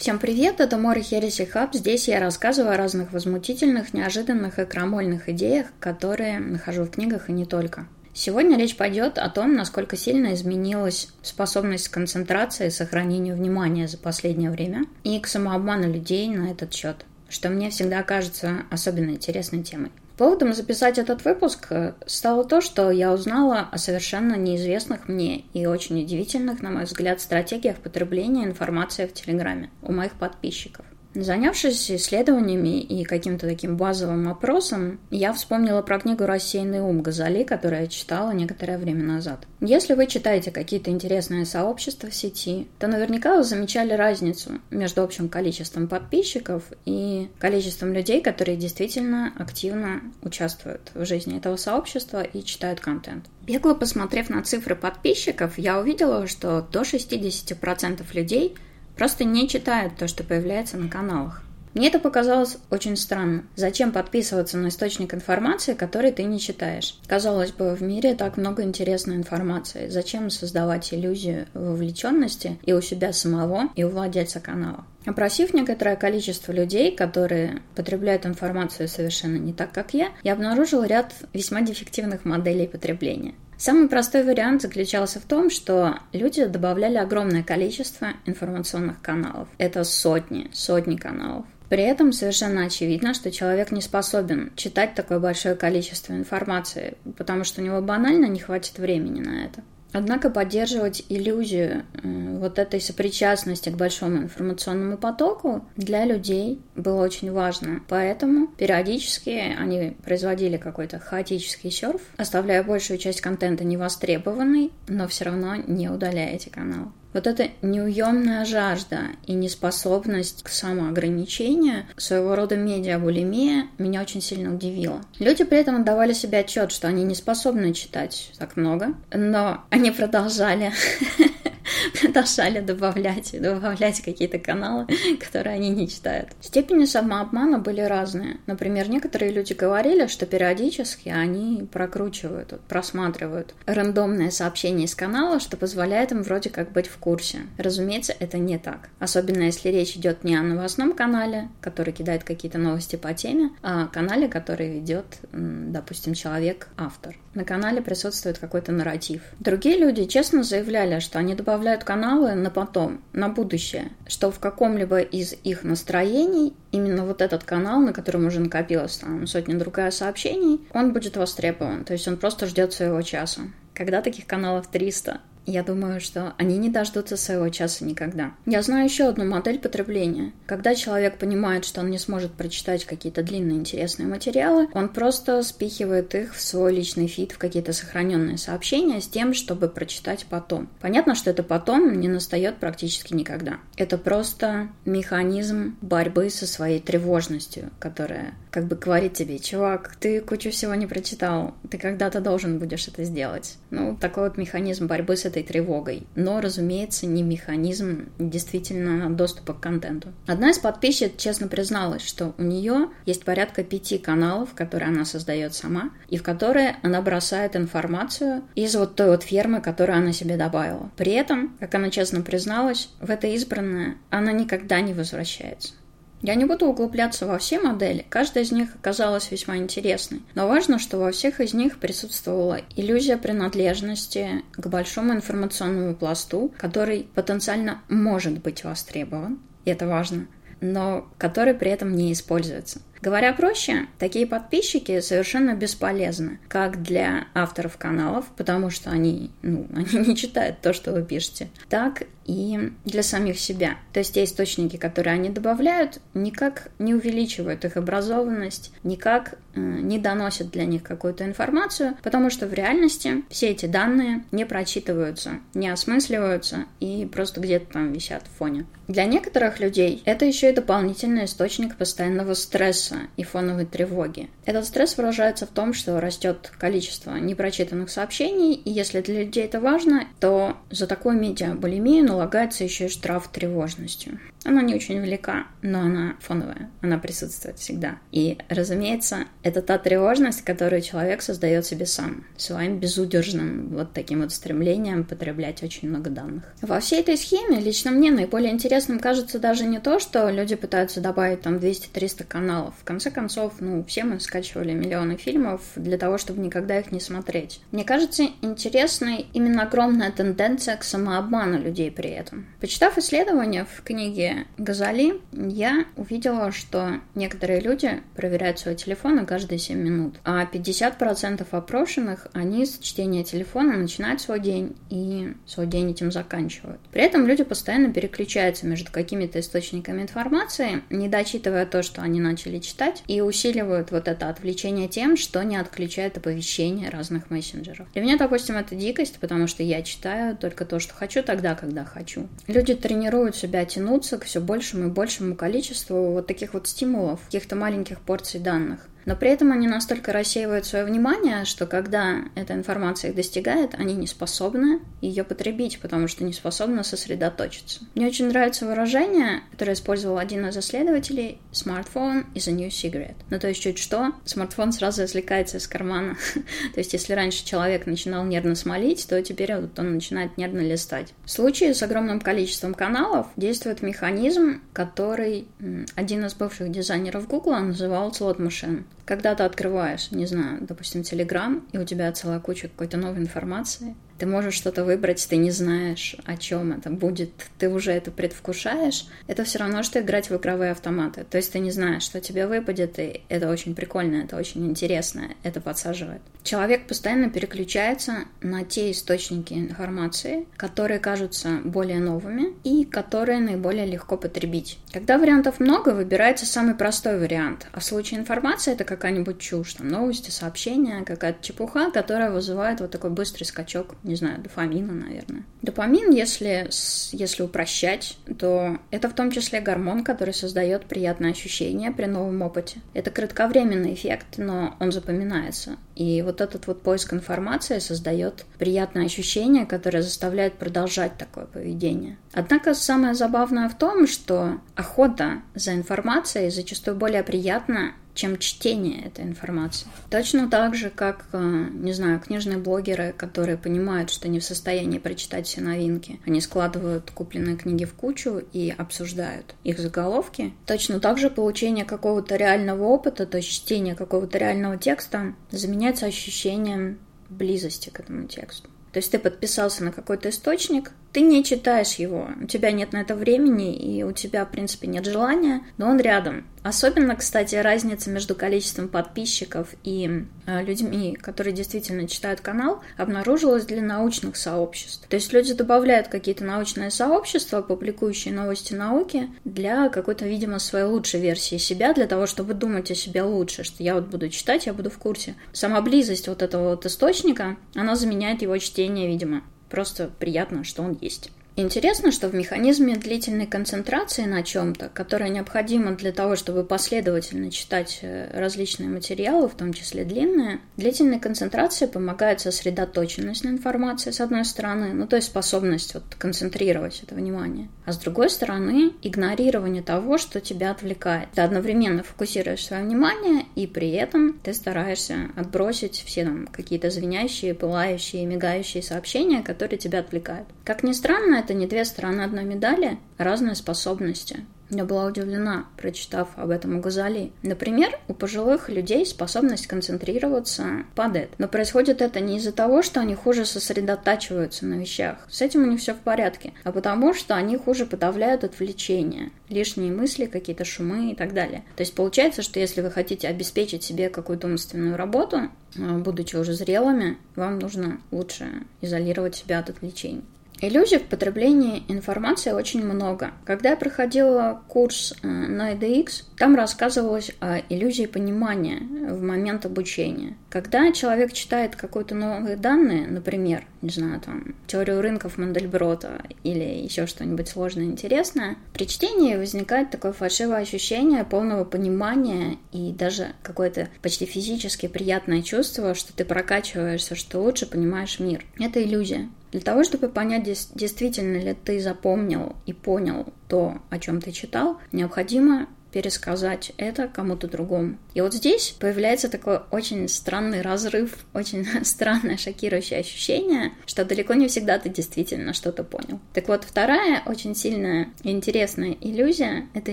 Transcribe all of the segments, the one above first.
Всем привет, это Мори Хереси Хаб. Здесь я рассказываю о разных возмутительных, неожиданных и крамольных идеях, которые нахожу в книгах и не только. Сегодня речь пойдет о том, насколько сильно изменилась способность к концентрации и сохранению внимания за последнее время и к самообману людей на этот счет, что мне всегда кажется особенно интересной темой. Поводом записать этот выпуск э, стало то, что я узнала о совершенно неизвестных мне и очень удивительных, на мой взгляд, стратегиях потребления информации в Телеграме у моих подписчиков. Занявшись исследованиями и каким-то таким базовым опросом, я вспомнила про книгу «Рассеянный ум» Газали, которую я читала некоторое время назад. Если вы читаете какие-то интересные сообщества в сети, то наверняка вы замечали разницу между общим количеством подписчиков и количеством людей, которые действительно активно участвуют в жизни этого сообщества и читают контент. Бегло посмотрев на цифры подписчиков, я увидела, что до 60% людей – просто не читают то, что появляется на каналах. Мне это показалось очень странно. Зачем подписываться на источник информации, который ты не читаешь? Казалось бы, в мире так много интересной информации. Зачем создавать иллюзию вовлеченности и у себя самого, и у владельца канала? Опросив некоторое количество людей, которые потребляют информацию совершенно не так, как я, я обнаружил ряд весьма дефективных моделей потребления. Самый простой вариант заключался в том, что люди добавляли огромное количество информационных каналов. Это сотни, сотни каналов. При этом совершенно очевидно, что человек не способен читать такое большое количество информации, потому что у него банально не хватит времени на это. Однако поддерживать иллюзию э, вот этой сопричастности к большому информационному потоку для людей было очень важно. Поэтому периодически они производили какой-то хаотический серф, оставляя большую часть контента невостребованной, но все равно не удаляя эти каналы. Вот эта неуемная жажда и неспособность к самоограничению, своего рода медиабулимия, меня очень сильно удивила. Люди при этом отдавали себе отчет, что они не способны читать так много, но они продолжали продолжали добавлять, добавлять какие-то каналы, которые они не читают. Степени самообмана были разные. Например, некоторые люди говорили, что периодически они прокручивают, просматривают рандомное сообщение из канала, что позволяет им вроде как быть в курсе. Разумеется, это не так. Особенно если речь идет не о новостном канале, который кидает какие-то новости по теме, а о канале, который ведет, допустим, человек-автор. На канале присутствует какой-то нарратив. Другие люди честно заявляли, что они добавляют каналы на потом, на будущее, что в каком-либо из их настроений именно вот этот канал, на котором уже накопилось там сотня другая сообщений, он будет востребован. То есть он просто ждет своего часа. Когда таких каналов 300, я думаю, что они не дождутся своего часа никогда. Я знаю еще одну модель потребления. Когда человек понимает, что он не сможет прочитать какие-то длинные интересные материалы, он просто спихивает их в свой личный фид, в какие-то сохраненные сообщения с тем, чтобы прочитать потом. Понятно, что это потом не настает практически никогда. Это просто механизм борьбы со своей тревожностью, которая как бы говорит тебе, чувак, ты кучу всего не прочитал, ты когда-то должен будешь это сделать. Ну, такой вот механизм борьбы с этой тревогой. Но, разумеется, не механизм действительно доступа к контенту. Одна из подписчиц честно призналась, что у нее есть порядка пяти каналов, которые она создает сама, и в которые она бросает информацию из вот той вот фермы, которую она себе добавила. При этом, как она честно призналась, в это избранное она никогда не возвращается. Я не буду углубляться во все модели, каждая из них оказалась весьма интересной, но важно, что во всех из них присутствовала иллюзия принадлежности к большому информационному пласту, который потенциально может быть востребован, и это важно, но который при этом не используется. Говоря проще, такие подписчики совершенно бесполезны, как для авторов каналов, потому что они, ну, они не читают то, что вы пишете, так и для самих себя. То есть те источники, которые они добавляют, никак не увеличивают их образованность, никак не доносят для них какую-то информацию, потому что в реальности все эти данные не прочитываются, не осмысливаются и просто где-то там висят в фоне. Для некоторых людей это еще и дополнительный источник постоянного стресса и фоновой тревоги. Этот стресс выражается в том, что растет количество непрочитанных сообщений, и если для людей это важно, то за такую медиабулимию налагается еще и штраф тревожностью. Она не очень велика, но она фоновая, она присутствует всегда. И, разумеется, это та тревожность, которую человек создает себе сам, своим безудержным вот таким вот стремлением потреблять очень много данных. Во всей этой схеме лично мне наиболее интересным кажется даже не то, что люди пытаются добавить там 200-300 каналов. В конце концов, ну, все мы скачивали миллионы фильмов для того, чтобы никогда их не смотреть. Мне кажется интересной именно огромная тенденция к самообману людей при этом. Почитав исследования в книге Газали я увидела, что некоторые люди проверяют свои телефоны каждые 7 минут, а 50% опрошенных, они с чтения телефона начинают свой день и свой день этим заканчивают. При этом люди постоянно переключаются между какими-то источниками информации, не дочитывая то, что они начали читать, и усиливают вот это отвлечение тем, что не отключает оповещения разных мессенджеров. Для меня, допустим, это дикость, потому что я читаю только то, что хочу тогда, когда хочу. Люди тренируют себя тянуться к все большему и большему количеству вот таких вот стимулов, каких-то маленьких порций данных. Но при этом они настолько рассеивают свое внимание, что когда эта информация их достигает, они не способны ее потребить, потому что не способны сосредоточиться. Мне очень нравится выражение, которое использовал один из исследователей «Smartphone is a new cigarette». Ну, то есть чуть что, смартфон сразу извлекается из кармана. то есть если раньше человек начинал нервно смолить, то теперь вот он начинает нервно листать. В случае с огромным количеством каналов действует механизм, который один из бывших дизайнеров Google называл слот машин. Когда ты открываешь, не знаю, допустим, Telegram, и у тебя целая куча какой-то новой информации, ты можешь что-то выбрать, ты не знаешь, о чем это будет, ты уже это предвкушаешь, это все равно, что играть в игровые автоматы. То есть ты не знаешь, что тебе выпадет, и это очень прикольно, это очень интересно, это подсаживает. Человек постоянно переключается на те источники информации, которые кажутся более новыми и которые наиболее легко потребить. Когда вариантов много, выбирается самый простой вариант, а в случае информации это какая-нибудь чушь, там новости, сообщения, какая-то чепуха, которая вызывает вот такой быстрый скачок не знаю, дофамина, наверное. Допамин, если, если упрощать, то это в том числе гормон, который создает приятное ощущение при новом опыте. Это кратковременный эффект, но он запоминается. И вот этот вот поиск информации создает приятное ощущение, которое заставляет продолжать такое поведение. Однако самое забавное в том, что охота за информацией зачастую более приятна, чем чтение этой информации. Точно так же, как, э, не знаю, книжные блогеры, которые понимают, что не в состоянии прочитать все новинки. Они складывают купленные книги в кучу и обсуждают их заголовки. Точно так же получение какого-то реального опыта, то есть чтение какого-то реального текста, заменяется ощущением близости к этому тексту. То есть ты подписался на какой-то источник, ты не читаешь его, у тебя нет на это времени, и у тебя, в принципе, нет желания, но он рядом. Особенно, кстати, разница между количеством подписчиков и э, людьми, которые действительно читают канал, обнаружилась для научных сообществ. То есть люди добавляют какие-то научные сообщества, публикующие новости науки, для какой-то, видимо, своей лучшей версии себя, для того, чтобы думать о себе лучше, что я вот буду читать, я буду в курсе. Сама близость вот этого вот источника, она заменяет его чтение, видимо. Просто приятно, что он есть. Интересно, что в механизме длительной концентрации на чем-то, которая необходима для того, чтобы последовательно читать э, различные материалы, в том числе длинные, длительная концентрация помогает сосредоточенность на информации, с одной стороны, ну то есть способность вот концентрировать это внимание, а с другой стороны игнорирование того, что тебя отвлекает. Ты одновременно фокусируешь свое внимание, и при этом ты стараешься отбросить все там какие-то звенящие, пылающие, мигающие сообщения, которые тебя отвлекают. Как ни странно, это не две стороны одной медали, а разные способности. Я была удивлена, прочитав об этом у Газали. Например, у пожилых людей способность концентрироваться падает. Но происходит это не из-за того, что они хуже сосредотачиваются на вещах. С этим у них все в порядке. А потому что они хуже подавляют отвлечения. Лишние мысли, какие-то шумы и так далее. То есть получается, что если вы хотите обеспечить себе какую-то умственную работу, э, будучи уже зрелыми, вам нужно лучше изолировать себя от отвлечений. Иллюзий в потреблении информации очень много. Когда я проходила курс э, на EDX, там рассказывалось о иллюзии понимания в момент обучения. Когда человек читает какие-то новые данные, например, не знаю, там, теорию рынков Мандельброта или еще что-нибудь сложное интересное, при чтении возникает такое фальшивое ощущение полного понимания и даже какое-то почти физически приятное чувство, что ты прокачиваешься, что лучше понимаешь мир. Это иллюзия. Для того, чтобы понять, действительно ли ты запомнил и понял то, о чем ты читал, необходимо пересказать это кому-то другому. И вот здесь появляется такой очень странный разрыв, очень странное шокирующее ощущение, что далеко не всегда ты действительно что-то понял. Так вот, вторая очень сильная и интересная иллюзия — это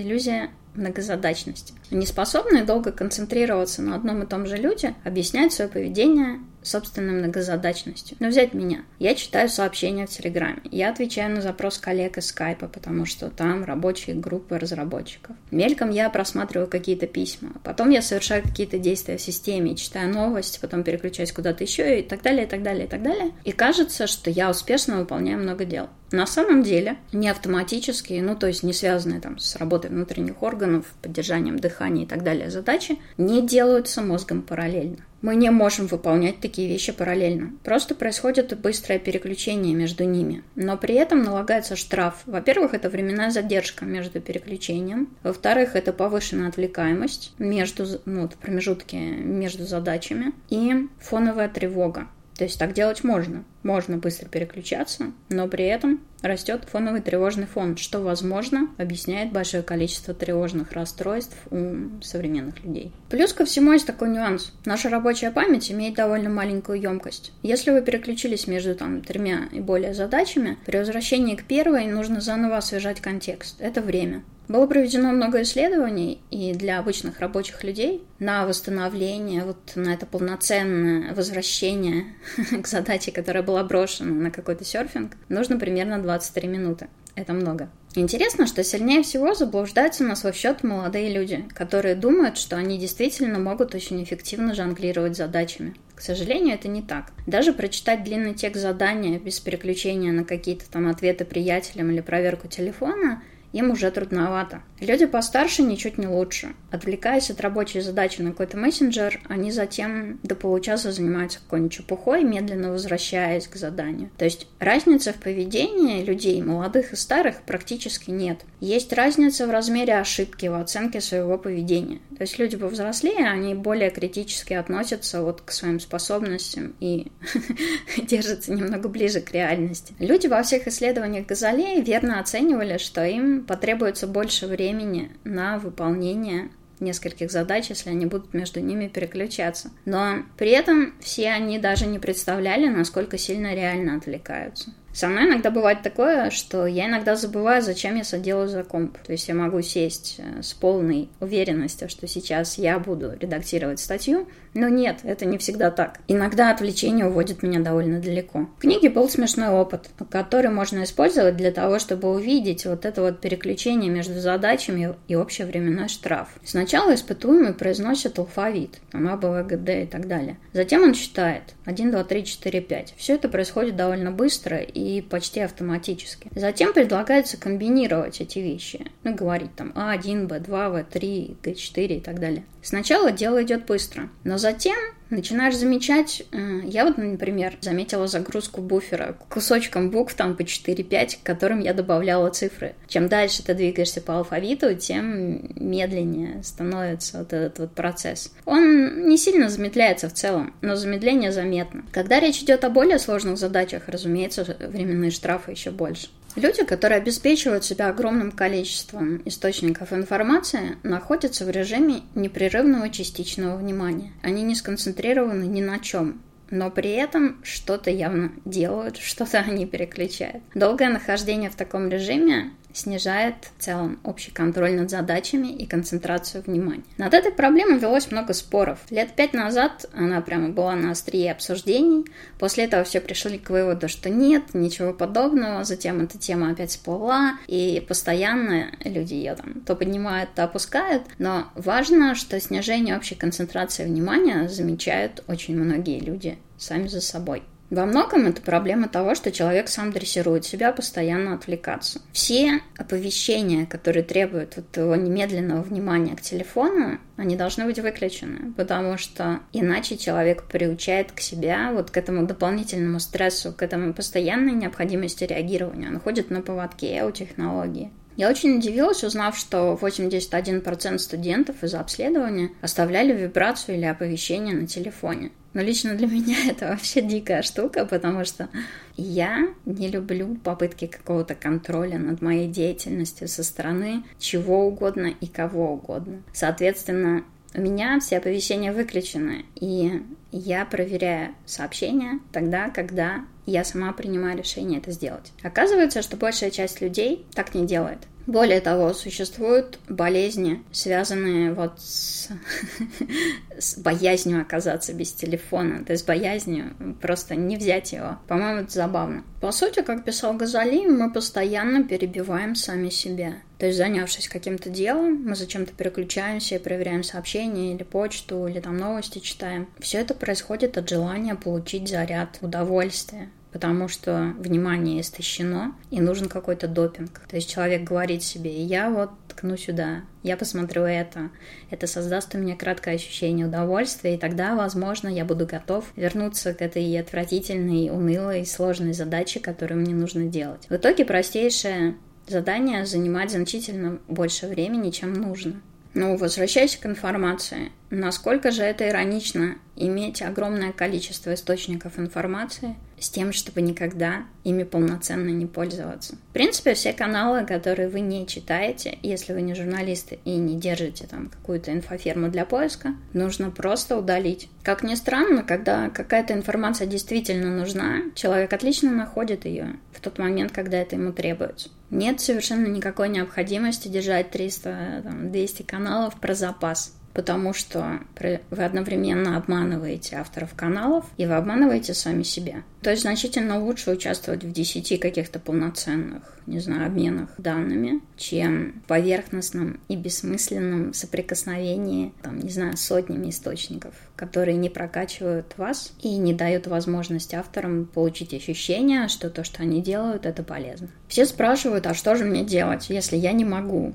иллюзия многозадачности. Неспособные долго концентрироваться на одном и том же люди объясняют свое поведение собственной многозадачностью. Но взять меня. Я читаю сообщения в Телеграме. Я отвечаю на запрос коллег из Скайпа, потому что там рабочие группы разработчиков. Мельком я просматриваю какие-то письма. Потом я совершаю какие-то действия в системе, читаю новости, потом переключаюсь куда-то еще и так далее, и так далее, и так далее. И кажется, что я успешно выполняю много дел. На самом деле, не автоматические, ну то есть не связанные там с работой внутренних органов, поддержанием дыхания и так далее задачи, не делаются мозгом параллельно. Мы не можем выполнять такие вещи параллельно. Просто происходит быстрое переключение между ними. Но при этом налагается штраф. Во-первых, это временная задержка между переключением. Во-вторых, это повышенная отвлекаемость между, ну, в промежутке между задачами. И фоновая тревога. То есть так делать можно. Можно быстро переключаться, но при этом растет фоновый тревожный фон, что, возможно, объясняет большое количество тревожных расстройств у современных людей. Плюс ко всему есть такой нюанс. Наша рабочая память имеет довольно маленькую емкость. Если вы переключились между там тремя и более задачами, при возвращении к первой нужно заново освежать контекст. Это время. Было проведено много исследований, и для обычных рабочих людей на восстановление, вот на это полноценное возвращение к задаче, которая была брошена на какой-то серфинг, нужно примерно 23 минуты. Это много. Интересно, что сильнее всего заблуждаются на свой счет молодые люди, которые думают, что они действительно могут очень эффективно жонглировать задачами. К сожалению, это не так. Даже прочитать длинный текст задания без переключения на какие-то там ответы приятелям или проверку телефона – им уже трудновато. Люди постарше ничуть не лучше. Отвлекаясь от рабочей задачи на какой-то мессенджер, они затем до получаса занимаются какой-нибудь чепухой, медленно возвращаясь к заданию. То есть разницы в поведении людей, молодых и старых, практически нет. Есть разница в размере ошибки в оценке своего поведения. То есть люди повзрослее, они более критически относятся вот к своим способностям и держатся немного ближе к реальности. Люди во всех исследованиях Газалеи верно оценивали, что им потребуется больше времени на выполнение нескольких задач, если они будут между ними переключаться. Но при этом все они даже не представляли, насколько сильно реально отвлекаются. Со мной иногда бывает такое, что я иногда забываю, зачем я садилась за комп. То есть я могу сесть э, с полной уверенностью, что сейчас я буду редактировать статью, но нет, это не всегда так. Иногда отвлечение уводит меня довольно далеко. В книге был смешной опыт, который можно использовать для того, чтобы увидеть вот это вот переключение между задачами и общий временной штраф. Сначала испытуемый произносит алфавит, там А, Б, В, Г, Д и так далее. Затем он считает 1, 2, 3, 4, 5. Все это происходит довольно быстро и почти автоматически. Затем предлагается комбинировать эти вещи. Ну, говорить там А1, Б2, В3, Г4 и так далее. Сначала дело идет быстро, но затем начинаешь замечать, э, я вот, например, заметила загрузку буфера кусочком букв там по 4-5, к которым я добавляла цифры. Чем дальше ты двигаешься по алфавиту, тем медленнее становится вот этот вот процесс. Он не сильно замедляется в целом, но замедление заметно. Когда речь идет о более сложных задачах, разумеется, временные штрафы еще больше. Люди, которые обеспечивают себя огромным количеством источников информации, находятся в режиме непрерывного частичного внимания. Они не сконцентрированы ни на чем, но при этом что-то явно делают, что-то они переключают. Долгое нахождение в таком режиме снижает в целом общий контроль над задачами и концентрацию внимания. Над этой проблемой велось много споров. Лет пять назад она прямо была на острие обсуждений. После этого все пришли к выводу, что нет, ничего подобного. Затем эта тема опять всплыла, и постоянно люди ее там то поднимают, то опускают. Но важно, что снижение общей концентрации внимания замечают очень многие люди сами за собой. Во многом это проблема того, что человек сам дрессирует себя постоянно отвлекаться. Все оповещения, которые требуют вот его немедленного внимания к телефону, они должны быть выключены, потому что иначе человек приучает к себя вот к этому дополнительному стрессу, к этому постоянной необходимости реагирования. Он ходит на поводке у технологии. Я очень удивилась, узнав, что 81% студентов из обследования оставляли вибрацию или оповещение на телефоне. Но лично для меня это вообще дикая штука, потому что я не люблю попытки какого-то контроля над моей деятельностью со стороны чего угодно и кого угодно. Соответственно, у меня все оповещения выключены, и я проверяю сообщения тогда, когда я сама принимаю решение это сделать. Оказывается, что большая часть людей так не делает. Более того, существуют болезни, связанные вот с, с боязнью оказаться без телефона, то есть боязнью просто не взять его. По-моему, это забавно. По сути, как писал Газали, мы постоянно перебиваем сами себя. То есть, занявшись каким-то делом, мы зачем-то переключаемся и проверяем сообщения или почту, или там новости читаем. Все это происходит от желания получить заряд удовольствия потому что внимание истощено, и нужен какой-то допинг. То есть человек говорит себе, я вот ткну сюда, я посмотрю это, это создаст у меня краткое ощущение удовольствия, и тогда, возможно, я буду готов вернуться к этой отвратительной, унылой, сложной задаче, которую мне нужно делать. В итоге простейшее задание занимает значительно больше времени, чем нужно. Ну, возвращаясь к информации, насколько же это иронично иметь огромное количество источников информации с тем, чтобы никогда ими полноценно не пользоваться. В принципе, все каналы, которые вы не читаете, если вы не журналисты и не держите там какую-то инфоферму для поиска, нужно просто удалить. Как ни странно, когда какая-то информация действительно нужна, человек отлично находит ее в тот момент, когда это ему требуется. Нет совершенно никакой необходимости держать 300, там, 200 каналов про запас потому что вы одновременно обманываете авторов каналов и вы обманываете сами себя. То есть значительно лучше участвовать в 10 каких-то полноценных, не знаю, обменах данными, чем в поверхностном и бессмысленном соприкосновении, там, не знаю, сотнями источников, которые не прокачивают вас и не дают возможность авторам получить ощущение, что то, что они делают, это полезно. Все спрашивают, а что же мне делать, если я не могу?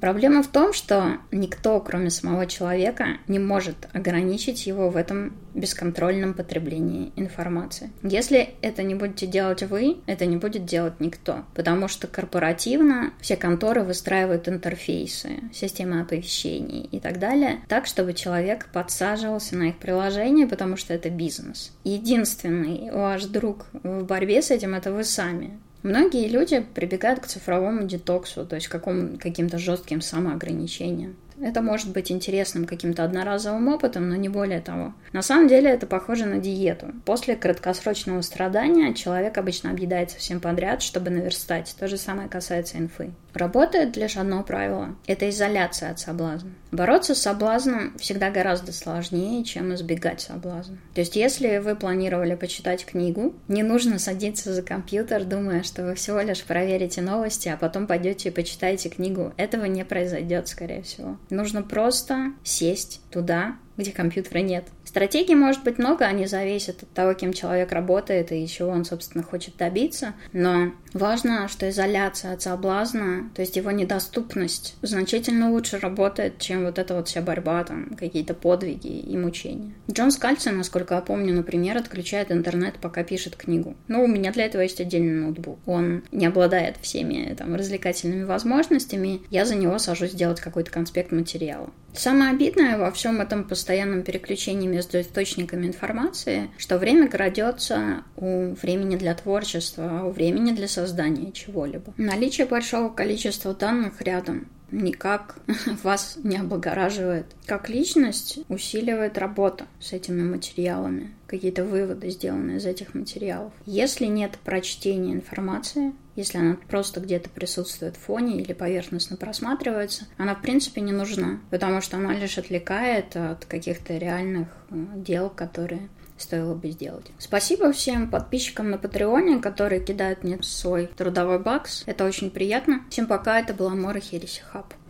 Проблема в том, что никто, кроме самого человека, не может ограничить его в этом бесконтрольном потреблении информации. Это не будете делать вы, это не будет делать никто, потому что корпоративно все конторы выстраивают интерфейсы, системы оповещений и так далее, так, чтобы человек подсаживался на их приложение, потому что это бизнес. Единственный ваш друг в борьбе с этим это вы сами. Многие люди прибегают к цифровому детоксу, то есть к каким- каким-то жестким самоограничениям. Это может быть интересным каким-то одноразовым опытом, но не более того. На самом деле это похоже на диету. После краткосрочного страдания человек обычно объедается всем подряд, чтобы наверстать. То же самое касается инфы. Работает лишь одно правило – это изоляция от соблазна. Бороться с соблазном всегда гораздо сложнее, чем избегать соблазна. То есть, если вы планировали почитать книгу, не нужно садиться за компьютер, думая, что вы всего лишь проверите новости, а потом пойдете и почитаете книгу. Этого не произойдет, скорее всего. Нужно просто сесть туда, где компьютера нет. Стратегий может быть много, они зависят от того, кем человек работает и чего он, собственно, хочет добиться. Но важно, что изоляция от соблазна, то есть его недоступность, значительно лучше работает, чем вот эта вот вся борьба, там, какие-то подвиги и мучения. Джон Скальци, насколько я помню, например, отключает интернет, пока пишет книгу. Ну, у меня для этого есть отдельный ноутбук. Он не обладает всеми там развлекательными возможностями. Я за него сажусь делать какой-то конспект материала. Самое обидное во всем этом постоянном переключении между источниками информации, что время крадется у времени для творчества, у времени для создания чего-либо. Наличие большого количества данных рядом никак вас не облагораживает. Как личность усиливает работа с этими материалами, какие-то выводы, сделанные из этих материалов. Если нет прочтения информации, если она просто где-то присутствует в фоне или поверхностно просматривается, она в принципе не нужна, потому что она лишь отвлекает от каких-то реальных э, дел, которые стоило бы сделать. Спасибо всем подписчикам на Патреоне, которые кидают мне свой трудовой бакс. Это очень приятно. Всем пока, это была Мора Хереси Хаб.